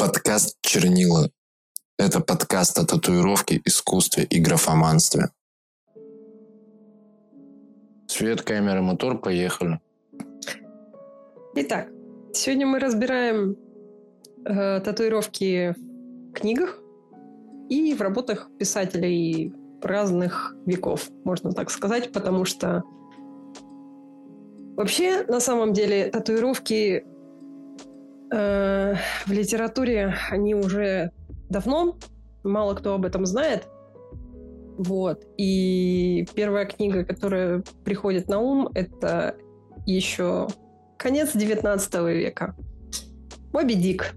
Подкаст «Чернила». Это подкаст о татуировке, искусстве и графоманстве. Свет, камера, мотор, поехали. Итак, сегодня мы разбираем э, татуировки в книгах и в работах писателей разных веков, можно так сказать, потому что вообще на самом деле татуировки Э, в литературе они уже давно, мало кто об этом знает. Вот. И первая книга, которая приходит на ум, это еще конец 19 века. Моби Дик.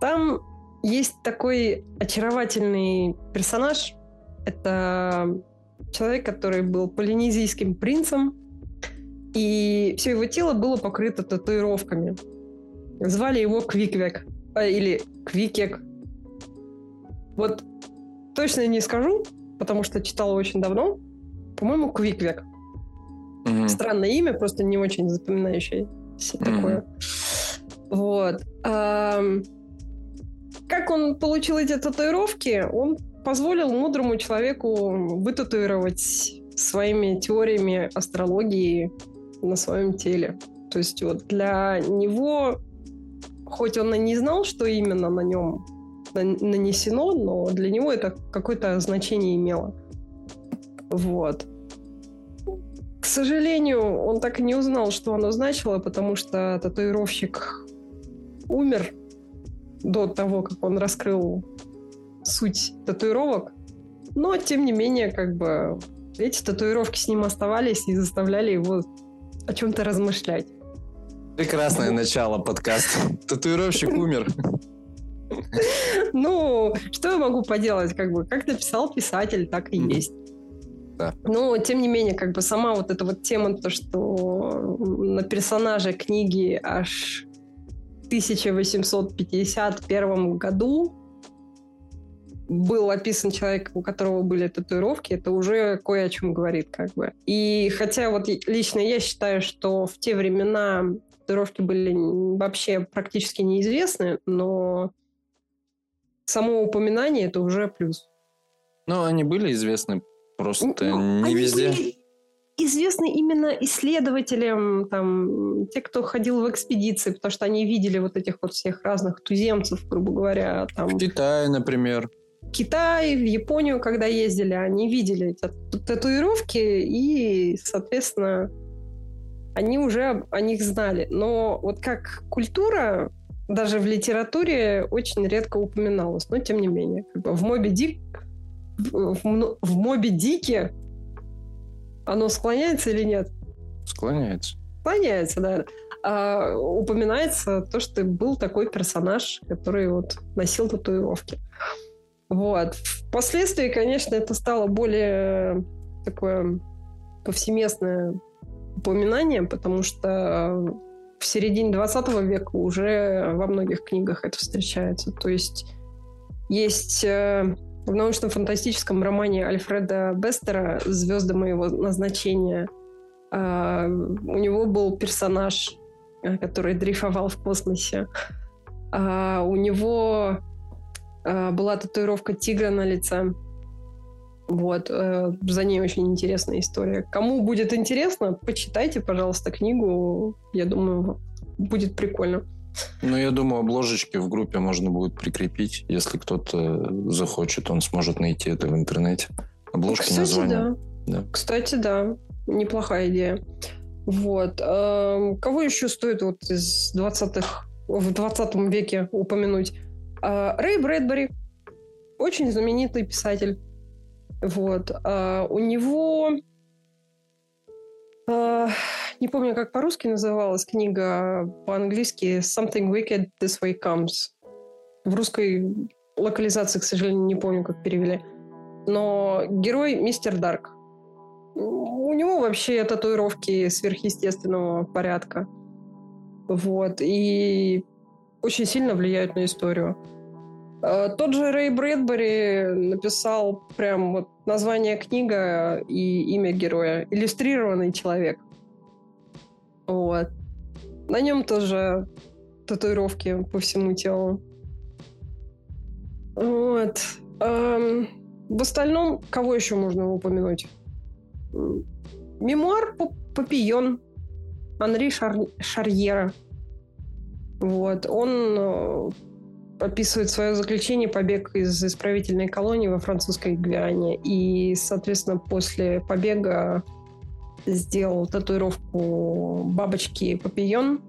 Там есть такой очаровательный персонаж. Это человек, который был полинезийским принцем, и все его тело было покрыто татуировками. Звали его Квиквек. А, или Квикек. Вот точно не скажу, потому что читала очень давно. По-моему, Квиквек. Mm-hmm. Странное имя, просто не очень запоминающее mm-hmm. такое. Вот. А, как он получил эти татуировки? Он позволил мудрому человеку вытатуировать своими теориями астрологии на своем теле. То есть вот для него хоть он и не знал, что именно на нем нанесено, но для него это какое-то значение имело. Вот. К сожалению, он так и не узнал, что оно значило, потому что татуировщик умер до того, как он раскрыл суть татуировок. Но, тем не менее, как бы эти татуировки с ним оставались и заставляли его о чем-то размышлять. Прекрасное начало подкаста. Татуировщик умер. Ну, что я могу поделать? Как бы, как написал писатель, так и есть. Да. Но, тем не менее, как бы сама вот эта вот тема, то, что на персонаже книги аж в 1851 году был описан человек, у которого были татуировки, это уже кое о чем говорит, как бы. И хотя вот лично я считаю, что в те времена татуировки были вообще практически неизвестны, но само упоминание это уже плюс. Ну, они были известны просто ну, не везде. Были известны именно исследователям, там, те, кто ходил в экспедиции, потому что они видели вот этих вот всех разных туземцев, грубо говоря. Там. В Китае, например. В Китай, в Японию, когда ездили, они видели эти татуировки и, соответственно, они уже о них знали. Но вот как культура даже в литературе очень редко упоминалась. Но тем не менее, в Моби Дик в, в Моби Дике оно склоняется или нет? Склоняется. Склоняется, да. А, упоминается то, что был такой персонаж, который вот носил татуировки. Вот. Впоследствии, конечно, это стало более такое повсеместное упоминание, потому что в середине 20 века уже во многих книгах это встречается. То есть есть э, в научно-фантастическом романе Альфреда Бестера «Звезды моего назначения» э, у него был персонаж, э, который дрейфовал в космосе. У него была татуировка тигра на лице. Вот, э, за ней очень интересная история. Кому будет интересно, почитайте, пожалуйста, книгу. Я думаю, будет прикольно. Ну, я думаю, обложечки в группе можно будет прикрепить. Если кто-то захочет, он сможет найти это в интернете. Обложки, Кстати, названия. Да. да. Кстати, да. Неплохая идея. Вот. Эм, кого еще стоит вот из 20-х, в 20 веке упомянуть? Э, Рэй Брэдбери. Очень знаменитый писатель. Вот. А у него... А, не помню, как по-русски называлась книга, по-английски «Something Wicked This Way Comes». В русской локализации, к сожалению, не помню, как перевели. Но герой Мистер Дарк. У него вообще татуировки сверхъестественного порядка. Вот. И очень сильно влияют на историю. Э, тот же Рэй Брэдбери написал прям вот название книга и имя героя. Иллюстрированный человек. Вот. На нем тоже татуировки по всему телу. Вот. Эм, в остальном, кого еще можно упомянуть? Мемуар Папион Анри Шар... Шарьера. Вот. Он э, описывает свое заключение побег из исправительной колонии во французской Гвиане. И, соответственно, после побега сделал татуировку бабочки Папион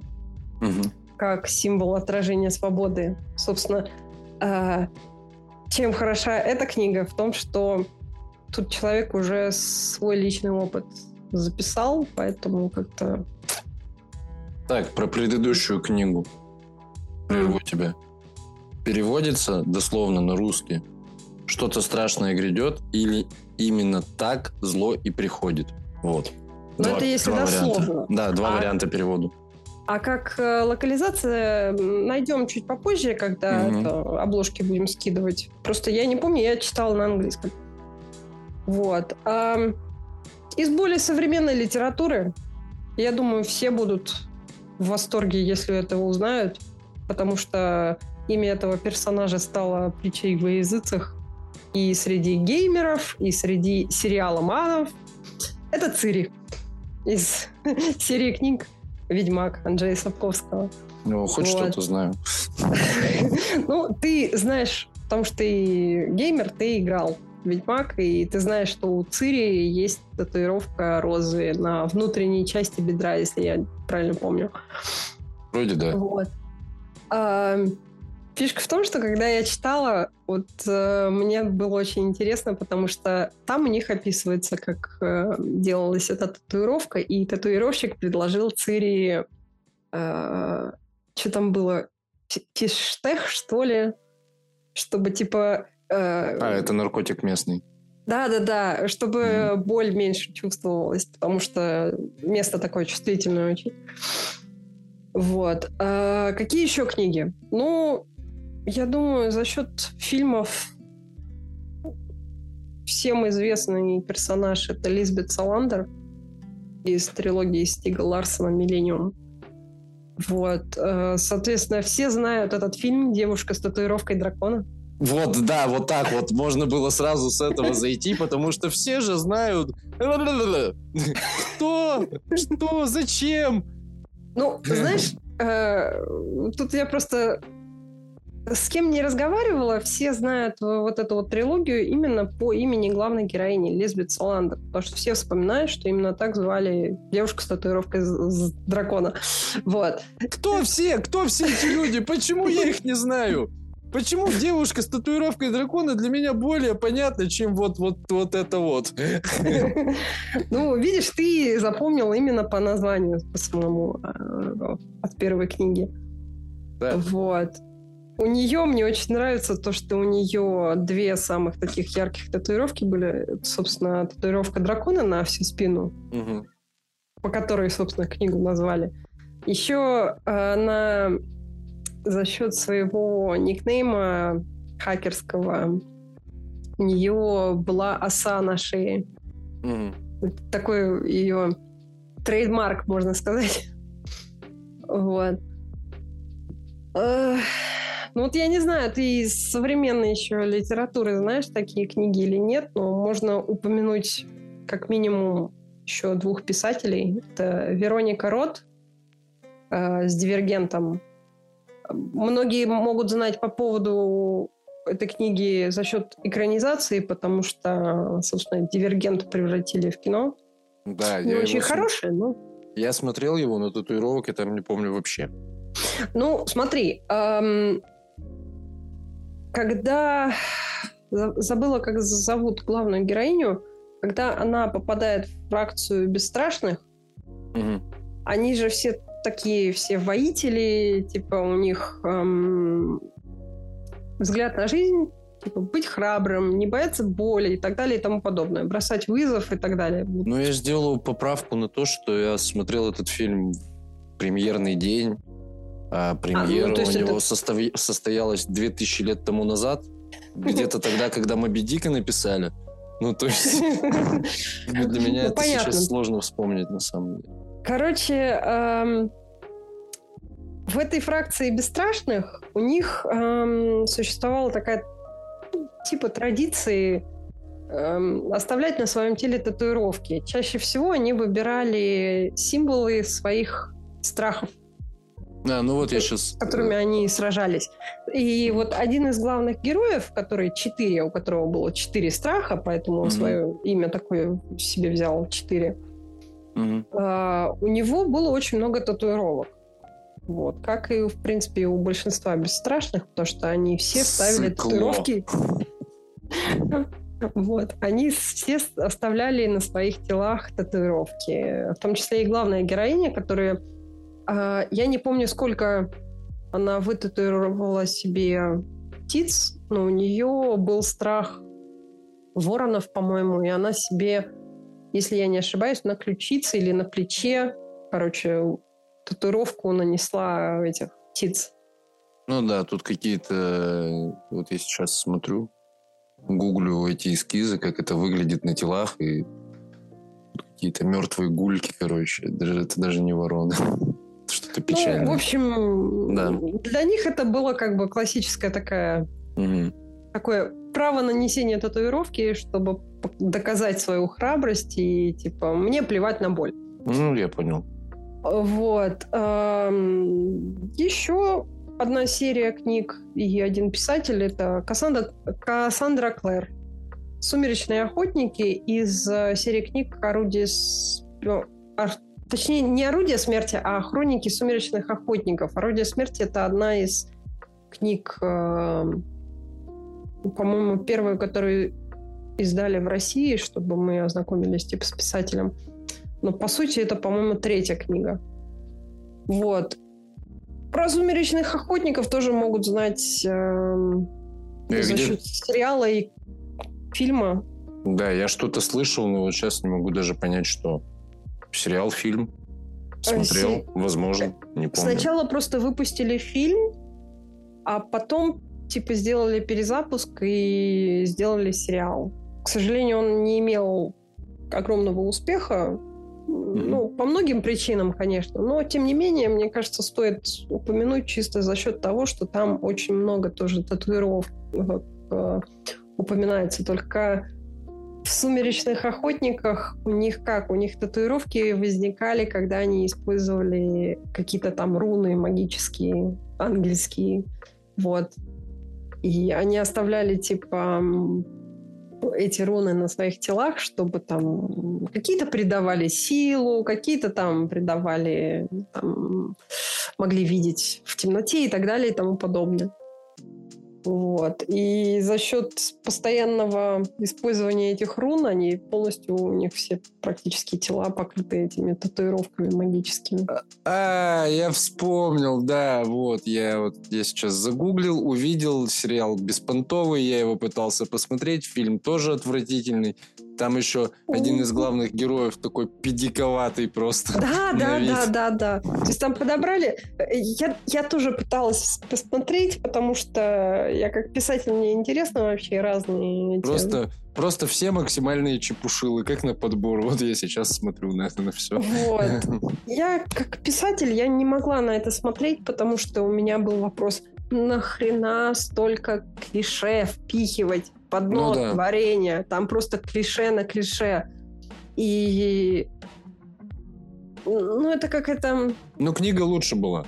угу. как символ отражения свободы. Собственно, э, чем хороша эта книга? В том, что тут человек уже свой личный опыт записал, поэтому как-то... Так, про предыдущую книгу. Прерву mm. тебя. Переводится дословно на русский. Что-то страшное грядет или именно так зло и приходит. Вот. Но два, это если дословно. Варианта. Да, два а... варианта перевода. А как э, локализация найдем чуть попозже, когда угу. это, обложки будем скидывать. Просто я не помню, я читала на английском. Вот. А из более современной литературы, я думаю, все будут в восторге, если этого узнают, потому что имя этого персонажа стало притчей во языцах и среди геймеров, и среди сериала манов. Это Цири из серии книг Ведьмак Анджея Сапковского. Ну, хоть вот. что-то знаю. Ну, ты знаешь, потому что ты геймер, ты играл в Ведьмак, и ты знаешь, что у Цири есть татуировка розы на внутренней части бедра, если я правильно помню. Вроде да. Вот. Фишка в том, что когда я читала, вот э, мне было очень интересно, потому что там у них описывается, как э, делалась эта татуировка, и татуировщик предложил Цири, э, что там было, фиштех, что ли, чтобы типа... Э, а, это наркотик местный. Да-да-да, чтобы mm. боль меньше чувствовалась, потому что место такое чувствительное очень. Вот. А какие еще книги? Ну, я думаю, за счет фильмов всем известный персонаж это Лизбет Саландер из трилогии Стига Ларсона «Миллениум». Вот. Э, соответственно, все знают этот фильм «Девушка с татуировкой дракона». Вот, да, вот так вот можно было сразу с этого зайти, потому что все же знают. Что? Что? Зачем? Ну, знаешь, э, тут я просто с кем не разговаривала, все знают вот эту вот трилогию именно по имени главной героини Лизбет Саландер. Потому что все вспоминают, что именно так звали девушку с татуировкой дракона. Вот. Кто все? Кто все эти люди? Почему я их не знаю? Почему девушка с татуировкой дракона для меня более понятна, чем вот, вот, вот это вот? Ну, видишь, ты запомнил именно по названию, по самому, э, от первой книги. Да. Вот. У нее мне очень нравится то, что у нее две самых таких ярких татуировки были. собственно, татуировка дракона на всю спину, угу. по которой, собственно, книгу назвали. Еще она за счет своего никнейма хакерского у нее была оса на шее. Угу. Такой ее трейдмарк, можно сказать. Вот. Ну вот я не знаю, ты из современной еще литературы знаешь такие книги или нет, но можно упомянуть как минимум еще двух писателей. Это Вероника Рот э, с «Дивергентом». Многие могут знать по поводу этой книги за счет экранизации, потому что, собственно, «Дивергент» превратили в кино. Да, не очень его... хорошее, но... Я смотрел его, но татуировок я там не помню вообще. Ну, смотри, эм, когда забыла, как зовут главную героиню, когда она попадает в фракцию бесстрашных, угу. они же все такие все воители, типа у них эм, взгляд на жизнь, типа быть храбрым, не бояться боли и так далее и тому подобное, бросать вызов и так далее. Ну, я сделал поправку на то, что я смотрел этот фильм в премьерный день, а премьера а, ну, у него это... состав... состоялась 2000 лет тому назад, где-то тогда, когда Моби Дика написали. Ну, то есть для меня ну, это сейчас сложно вспомнить, на самом деле. Короче, эм, в этой фракции бесстрашных у них эм, существовала такая типа традиции эм, оставлять на своем теле татуировки. Чаще всего они выбирали символы своих страхов. Да, ну вот я сейчас... С которыми они сражались. И вот один из главных героев, который четыре, у которого было четыре страха, поэтому mm-hmm. свое имя такое себе взял четыре, mm-hmm. uh, у него было очень много татуировок. Вот. Как и, в принципе, у большинства бесстрашных, потому что они все ставили Сыкло. татуировки. Вот. Они все оставляли на своих телах татуировки. В том числе и главная героиня, которая... Э, я не помню, сколько она вытатуировала себе птиц, но у нее был страх воронов, по-моему, и она себе, если я не ошибаюсь, на ключице или на плече, короче, татуировку нанесла этих птиц. Ну да, тут какие-то... Вот я сейчас смотрю, гуглю эти эскизы, как это выглядит на телах, и какие-то мертвые гульки, короче. Даже, это даже не вороны. Что-то печальное. Ну, в общем, да. для них это было как бы классическая такая... Угу. Такое право нанесения татуировки, чтобы доказать свою храбрость и, типа, мне плевать на боль. Ну, я понял. Вот. Еще одна серия книг и один писатель – это Кассандра, Кассандра Клэр. «Сумеречные охотники» из э, серии книг «Орудие...» Точнее, не «Орудие смерти», а «Хроники сумеречных охотников». «Орудие смерти» – это одна из книг, по-моему, первую, которую издали в России, чтобы мы ознакомились типа, с писателем – но по сути это, по-моему, третья книга. Вот. Про сумеречных охотников тоже могут знать э, за где... счет сериала и фильма. Да, я что-то слышал, но вот сейчас не могу даже понять, что сериал, фильм смотрел, Си... возможно, не помню. Сначала просто выпустили фильм, а потом типа сделали перезапуск и сделали сериал. К сожалению, он не имел огромного успеха, ну, по многим причинам, конечно, но тем не менее, мне кажется, стоит упомянуть чисто за счет того, что там очень много тоже татуировок э, упоминается. Только в «Сумеречных охотниках» у них как? У них татуировки возникали, когда они использовали какие-то там руны магические, ангельские. Вот. И они оставляли, типа, эти руны на своих телах, чтобы там какие-то придавали силу, какие-то там придавали, там, могли видеть в темноте и так далее и тому подобное. Вот. И за счет постоянного использования этих рун, они полностью, у них все практически тела покрыты этими татуировками магическими. А, я вспомнил, да, вот, я вот я сейчас загуглил, увидел сериал «Беспонтовый», я его пытался посмотреть, фильм тоже отвратительный. Там еще один из главных героев такой педиковатый просто. Да, да, да, да, да. То есть там подобрали. Я, я тоже пыталась посмотреть, потому что я как писатель, мне интересно вообще разные Просто, просто все максимальные чепушилы, как на подбор. Вот я сейчас смотрю на это, на все. Вот. Я как писатель, я не могла на это смотреть, потому что у меня был вопрос, нахрена столько клише впихивать под ну, да. творения? Там просто клише на клише. И ну, это как это... Ну, книга лучше была.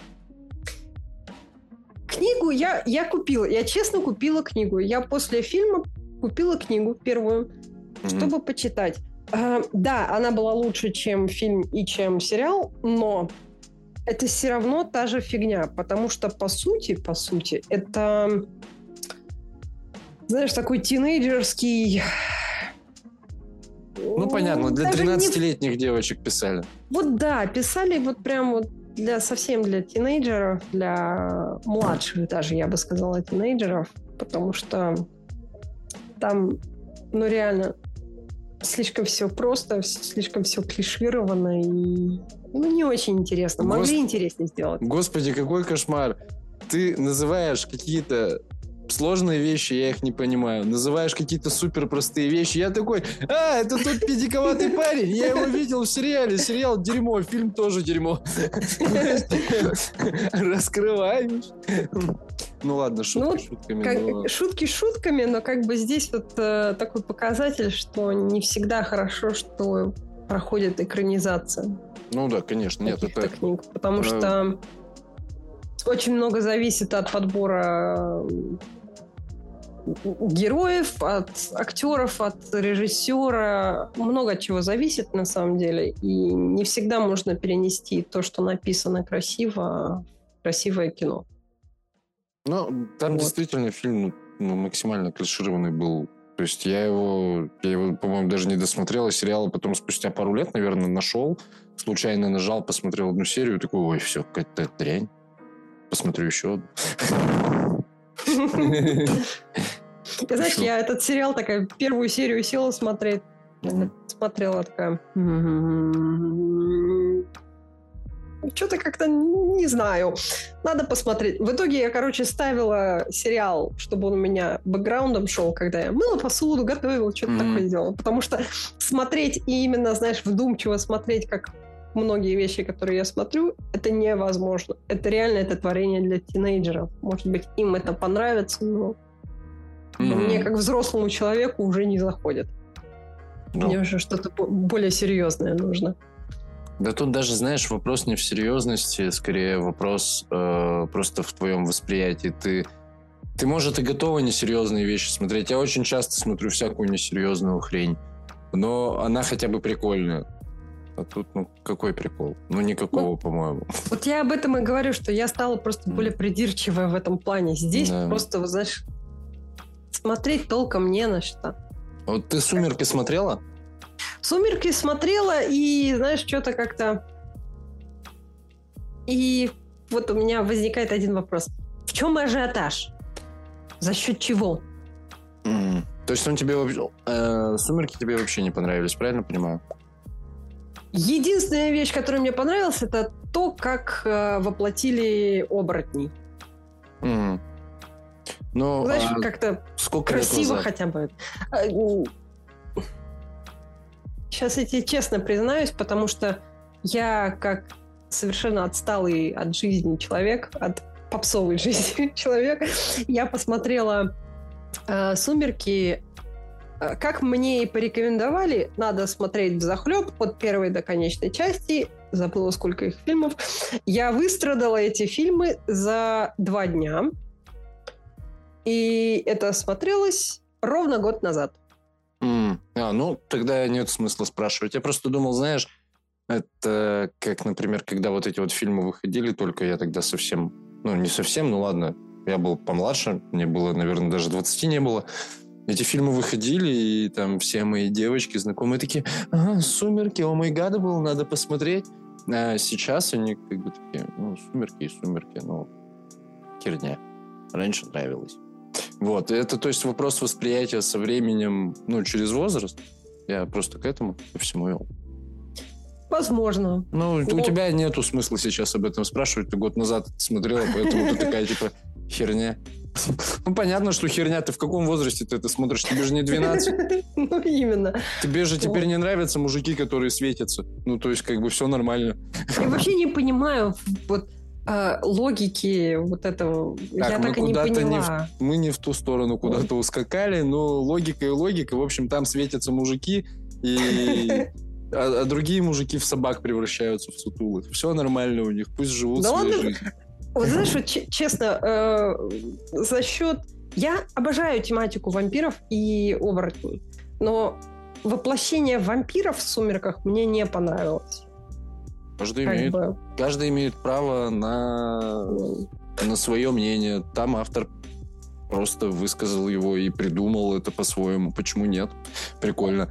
Книгу я, я купила. Я честно купила книгу. Я после фильма купила книгу первую, mm-hmm. чтобы почитать. Uh, да, она была лучше, чем фильм и чем сериал, но это все равно та же фигня, потому что по сути, по сути, это, знаешь, такой тинейджерский... Ну, понятно, для 13-летних не... девочек писали. Вот да, писали вот прям вот для совсем для тинейджеров, для младших даже, я бы сказала, тинейджеров, потому что там, ну реально, слишком все просто, слишком все клишировано и ну, не очень интересно. Могли Гос... интереснее сделать. Господи, какой кошмар. Ты называешь какие-то сложные вещи, я их не понимаю. Называешь какие-то супер простые вещи. Я такой, а, это тот педиковатый парень. Я его видел в сериале. Сериал дерьмо, фильм тоже дерьмо. Раскрываешь. Ну ладно, шутки ну, шутками. Как, но... Шутки шутками, но как бы здесь вот э, такой показатель, что не всегда хорошо, что проходит экранизация. Ну да, конечно, нет, это... книг, потому что очень много зависит от подбора героев, от актеров, от режиссера. Много от чего зависит на самом деле. И не всегда можно перенести то, что написано красиво, красивое кино. Ну, там вот. действительно фильм ну, максимально клишированный был. То есть я его, я его, по-моему, даже не досмотрел, а сериал потом спустя пару лет, наверное, нашел, случайно нажал, посмотрел одну серию, такой, ой, все, какая-то дрянь. Посмотрю еще. Ты знаешь, я этот сериал такая первую серию села смотреть. Смотрела такая... Что-то как-то не знаю. Надо посмотреть. В итоге я, короче, ставила сериал, чтобы он у меня бэкграундом шел, когда я мыла посуду, готовила, что-то mm-hmm. такое делала. Потому что смотреть и именно, знаешь, вдумчиво смотреть, как многие вещи, которые я смотрю, это невозможно. Это реально это творение для тинейджеров. Может быть, им это понравится, но mm-hmm. мне как взрослому человеку уже не заходит. Ну. Мне уже что-то более серьезное нужно. Да тут даже, знаешь, вопрос не в серьезности, скорее вопрос э, просто в твоем восприятии. Ты, ты, может, и готова несерьезные вещи смотреть. Я очень часто смотрю всякую несерьезную хрень, но она хотя бы прикольная. А тут, ну, какой прикол? Ну, никакого, ну, по-моему. Вот я об этом и говорю, что я стала просто более придирчивая в этом плане. Здесь да. просто, вот, знаешь, смотреть толком не на что. Вот ты «Сумерки» смотрела? «Сумерки» смотрела, и, знаешь, что-то как-то... И вот у меня возникает один вопрос. В чем ажиотаж? За счет чего? Mm. То есть он тебе вообще... Э, «Сумерки» тебе вообще не понравились, правильно понимаю? Единственная вещь, которая мне понравилась, это то, как э, воплотили оборотней. Mm. Ну, Знаешь, а как-то сколько красиво хотя бы. Сейчас я тебе честно признаюсь, потому что я как совершенно отсталый от жизни человек, от попсовой жизни человек, я посмотрела э, «Сумерки» Э, как мне и порекомендовали, надо смотреть в захлеб от первой до конечной части. Забыла, сколько их фильмов. Я выстрадала эти фильмы за два дня. И это смотрелось ровно год назад. Mm. А, ну, тогда нет смысла спрашивать. Я просто думал, знаешь, это как, например, когда вот эти вот фильмы выходили, только я тогда совсем, ну, не совсем, ну ладно, я был помладше, мне было, наверное, даже 20 не было эти фильмы выходили, и там все мои девочки знакомые такие, ага, «Сумерки», о май гад был, надо посмотреть. А сейчас они как бы такие, ну, «Сумерки» и «Сумерки», ну, херня. Раньше нравилось. Вот, это, то есть, вопрос восприятия со временем, ну, через возраст. Я просто к этому ко всему вел. Возможно. Ну, Но... у тебя нету смысла сейчас об этом спрашивать. Ты год назад смотрела, поэтому ты такая, типа, херня. Ну, понятно, что херня. Ты в каком возрасте ты это смотришь? Тебе же не 12. Ну, именно. Тебе же теперь не нравятся мужики, которые светятся. Ну, то есть, как бы все нормально. Я вообще не понимаю вот а, логики вот этого. Так, я так и не поняла. Не в, мы не в ту сторону куда-то ускакали, но логика и логика. В общем, там светятся мужики, и а, а другие мужики в собак превращаются в сутулых. Все нормально у них, пусть живут да своей жизнью. Вот знаешь, вот, честно, э, за счет... Я обожаю тематику вампиров и оборотней, но воплощение вампиров в «Сумерках» мне не понравилось. Каждый, имеет, бы. каждый имеет право на, на свое мнение. Там автор просто высказал его и придумал это по-своему. Почему нет? Прикольно.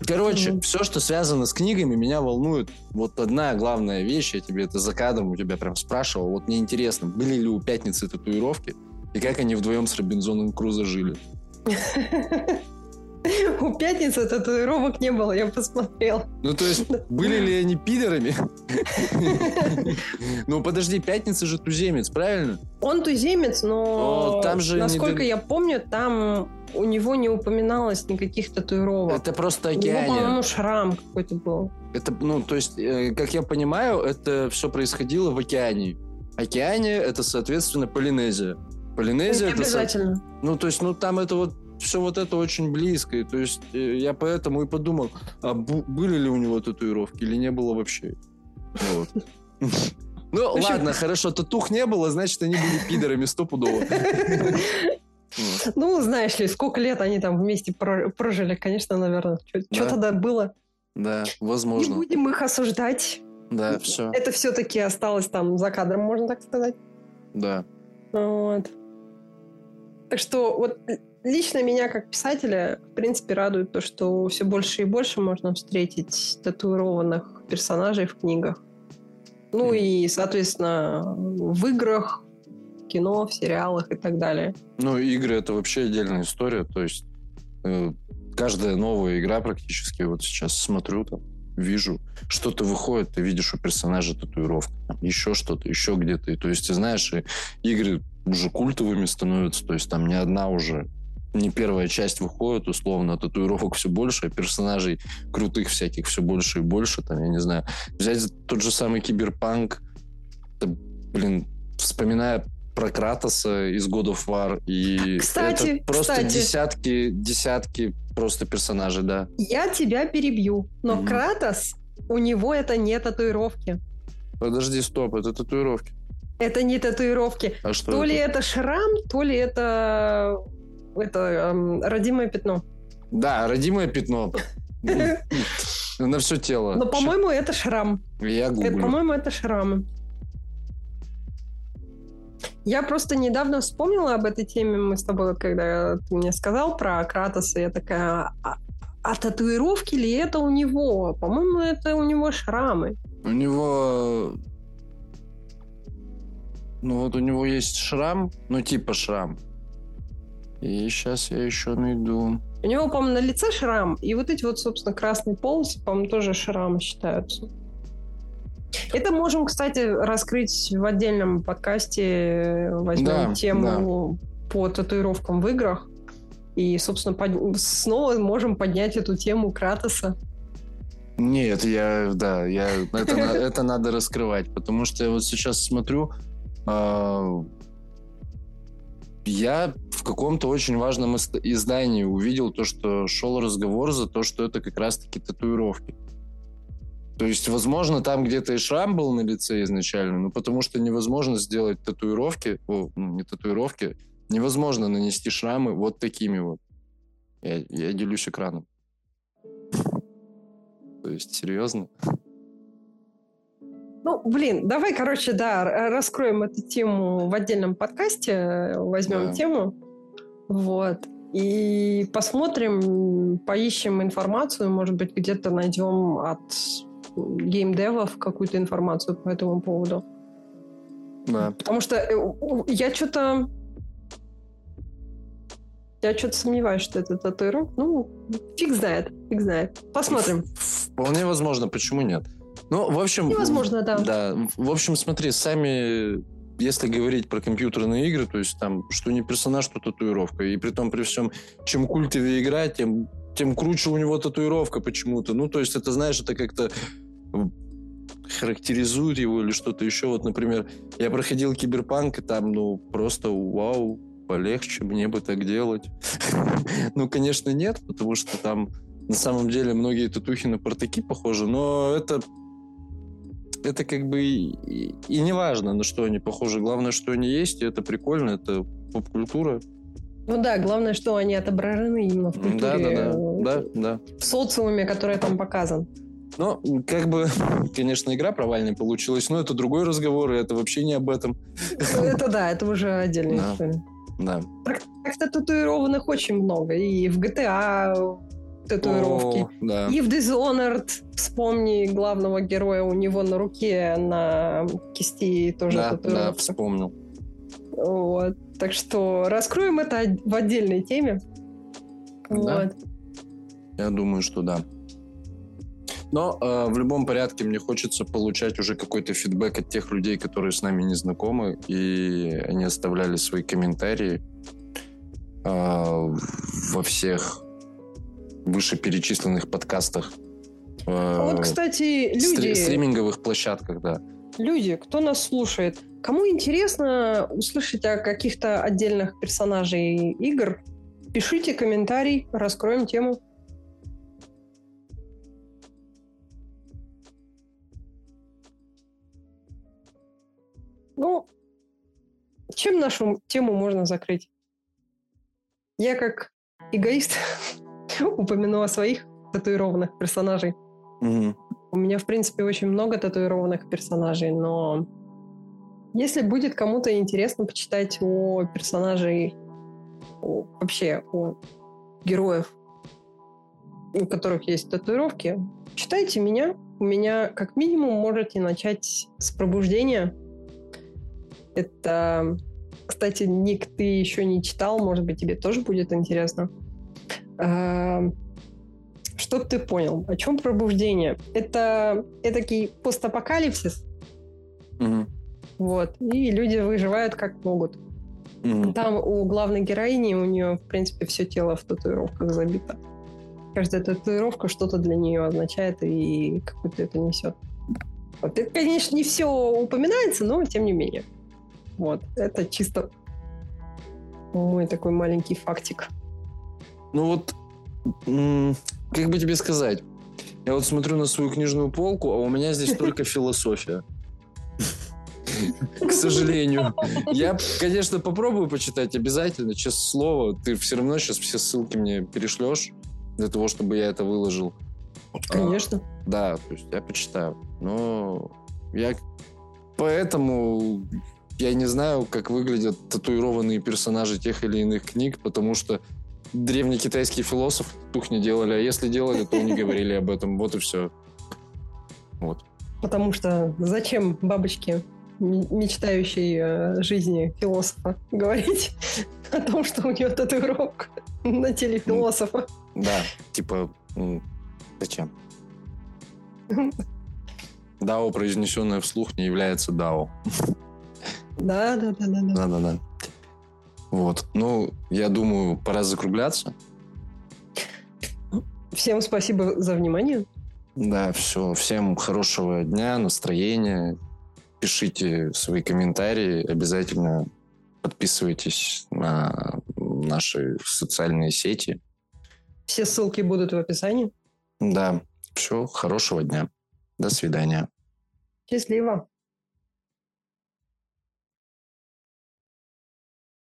Короче, mm-hmm. все, что связано с книгами, меня волнует. Вот одна главная вещь, я тебе это за кадром у тебя прям спрашивал. Вот мне интересно, были ли у Пятницы татуировки и как они вдвоем с Робинзоном Крузо жили? У пятницы татуировок не было, я посмотрел. Ну, то есть, были ли они пидорами? Ну, подожди, пятница же туземец, правильно? Он туземец, но насколько я помню, там у него не упоминалось никаких татуировок. Это просто океане. У него, по-моему, шрам какой-то был. Это, ну, то есть, э, как я понимаю, это все происходило в океане. Океане — это, соответственно, Полинезия. Полинезия это... обязательно. Ну, то есть, ну, там это вот все вот это очень близко. И, то есть э, я поэтому и подумал, а были ли у него татуировки или не было вообще. Вот. Ну, ладно, хорошо, татух не было, значит, они были пидорами стопудово. Ну, знаешь ли, сколько лет они там вместе прожили, конечно, наверное. Что тогда было? Да, возможно. Не будем их осуждать. Да, все. Это все-таки осталось там за кадром, можно так сказать. Да. Вот. Так что вот лично меня как писателя, в принципе, радует то, что все больше и больше можно встретить татуированных персонажей в книгах. Ну и, соответственно, в играх, в кино, в сериалах и так далее. Ну, игры это вообще отдельная история. То есть э, каждая новая игра практически, вот сейчас смотрю там, вижу, что-то выходит, ты видишь у персонажа татуировку, там, еще что-то, еще где-то. И, то есть, ты знаешь, и игры уже культовыми становятся, то есть там не одна уже не первая часть выходит, условно, татуировок все больше, персонажей крутых всяких все больше и больше, там, я не знаю. Взять тот же самый Киберпанк, это, блин, вспоминая про Кратоса из God of War, и кстати, это просто кстати. десятки, десятки просто персонажей, да. Я тебя перебью, но mm-hmm. Кратос, у него это не татуировки. Подожди, стоп, это татуировки. Это не татуировки. А что то это? ли это шрам, то ли это это эм, родимое пятно. Да, родимое пятно. На все тело. Но, по-моему, это шрам. Я гуглю. По-моему, это шрамы. Я просто недавно вспомнила об этой теме. Мы с тобой, когда ты мне сказал про Кратоса, я такая, а, а татуировки ли это у него? По-моему, это у него шрамы. У него... Ну вот у него есть шрам, ну типа шрам. И сейчас я еще найду. У него, по-моему, на лице шрам, и вот эти вот, собственно, красные полосы, по-моему, тоже шрамы считаются. Это можем, кстати, раскрыть в отдельном подкасте. Возьмем да, тему да. по татуировкам в играх. И, собственно, под... снова можем поднять эту тему Кратоса. Нет, я, да, я, это, это надо раскрывать, потому что я вот сейчас смотрю, а, я в каком-то очень важном издании увидел то, что шел разговор за то, что это как раз-таки татуировки. То есть, возможно, там где-то и шрам был на лице изначально, но потому что невозможно сделать татуировки, о, ну, не татуировки, невозможно нанести шрамы вот такими вот. Я, я делюсь экраном. То есть, серьезно? Ну, блин, давай, короче, да, раскроем эту тему в отдельном подкасте, возьмем да. тему, вот, и посмотрим, поищем информацию, может быть, где-то найдем от геймдевов какую-то информацию по этому поводу. Да. Потому что э, я что-то я что-то сомневаюсь, что это татуировка. Ну, фиг знает, фиг знает. Посмотрим. Вполне возможно, почему нет? Ну, в общем... Невозможно, да. Да. В общем, смотри, сами если говорить про компьютерные игры, то есть там, что не персонаж, что татуировка. И при том, при всем, чем культовее игра, тем, тем круче у него татуировка почему-то. Ну, то есть это, знаешь, это как-то характеризует его или что-то еще. Вот, например, я проходил Киберпанк, и там, ну, просто вау, полегче, мне бы так делать. ну, конечно, нет, потому что там на самом деле многие татухи на портаки похожи, но это это как бы и, и не важно, на что они похожи. Главное, что они есть, и это прикольно, это поп-культура. Ну да, главное, что они отображены именно в культуре. Да, да, да. да, да. В социуме, который там показан. Ну, как бы, конечно, игра провальная получилась, но это другой разговор, и это вообще не об этом. Это да, это уже отдельная история. Да. Так-то татуированных очень много. И в GTA татуировки. О, да. И в Dishonored, вспомни главного героя, у него на руке, на кисти тоже да, татуировка. Да, вспомнил. Вот. Так что раскроем это в отдельной теме. Да. Вот. Я думаю, что да. Но э, в любом порядке мне хочется получать уже какой-то фидбэк от тех людей, которые с нами не знакомы, и они оставляли свои комментарии э, во всех вышеперечисленных подкастах. Э, вот, кстати, люди... Стриминговых площадках, да. Люди, кто нас слушает, кому интересно услышать о каких-то отдельных персонажей игр, пишите комментарий, раскроем тему. Ну, чем нашу тему можно закрыть? Я как эгоист упомяну о своих татуированных персонажей. Угу. У меня, в принципе, очень много татуированных персонажей, но если будет кому-то интересно почитать о персонажей, о, вообще о героев, у которых есть татуировки, читайте меня. У меня, как минимум, можете начать с пробуждения. Это, кстати, ник ты еще не читал, может быть, тебе тоже будет интересно. Чтоб ты понял, о чем пробуждение? Это этакий постапокалипсис. Угу. Вот. И люди выживают как могут. Угу. Там у главной героини, у нее, в принципе, все тело в татуировках забито. Каждая татуировка что-то для нее означает и какую-то это несет. Вот. Это, конечно, не все упоминается, но тем не менее. Вот. Это чисто мой такой маленький фактик. Ну вот как бы тебе сказать? Я вот смотрю на свою книжную полку, а у меня здесь только философия. К сожалению. Я, конечно, попробую почитать обязательно, честное слово. Ты все равно сейчас все ссылки мне перешлешь для того, чтобы я это выложил. Конечно. А, да, то есть я почитаю. Но я поэтому я не знаю, как выглядят татуированные персонажи тех или иных книг, потому что древний китайский философ тух не делали, а если делали, то не говорили об этом. Вот и все. Вот. Потому что зачем бабочке, мечтающей э, жизни философа, говорить о том, что у нее татуировка на теле философа? Да, типа, зачем? Дао, произнесенное вслух, не является дао. Да, да, да, да. Да, да, да. Вот. Ну, я думаю, пора закругляться. Всем спасибо за внимание. Да, все. Всем хорошего дня, настроения. Пишите свои комментарии. Обязательно подписывайтесь на наши социальные сети. Все ссылки будут в описании. Да. Все. Хорошего дня. До свидания. Счастливо.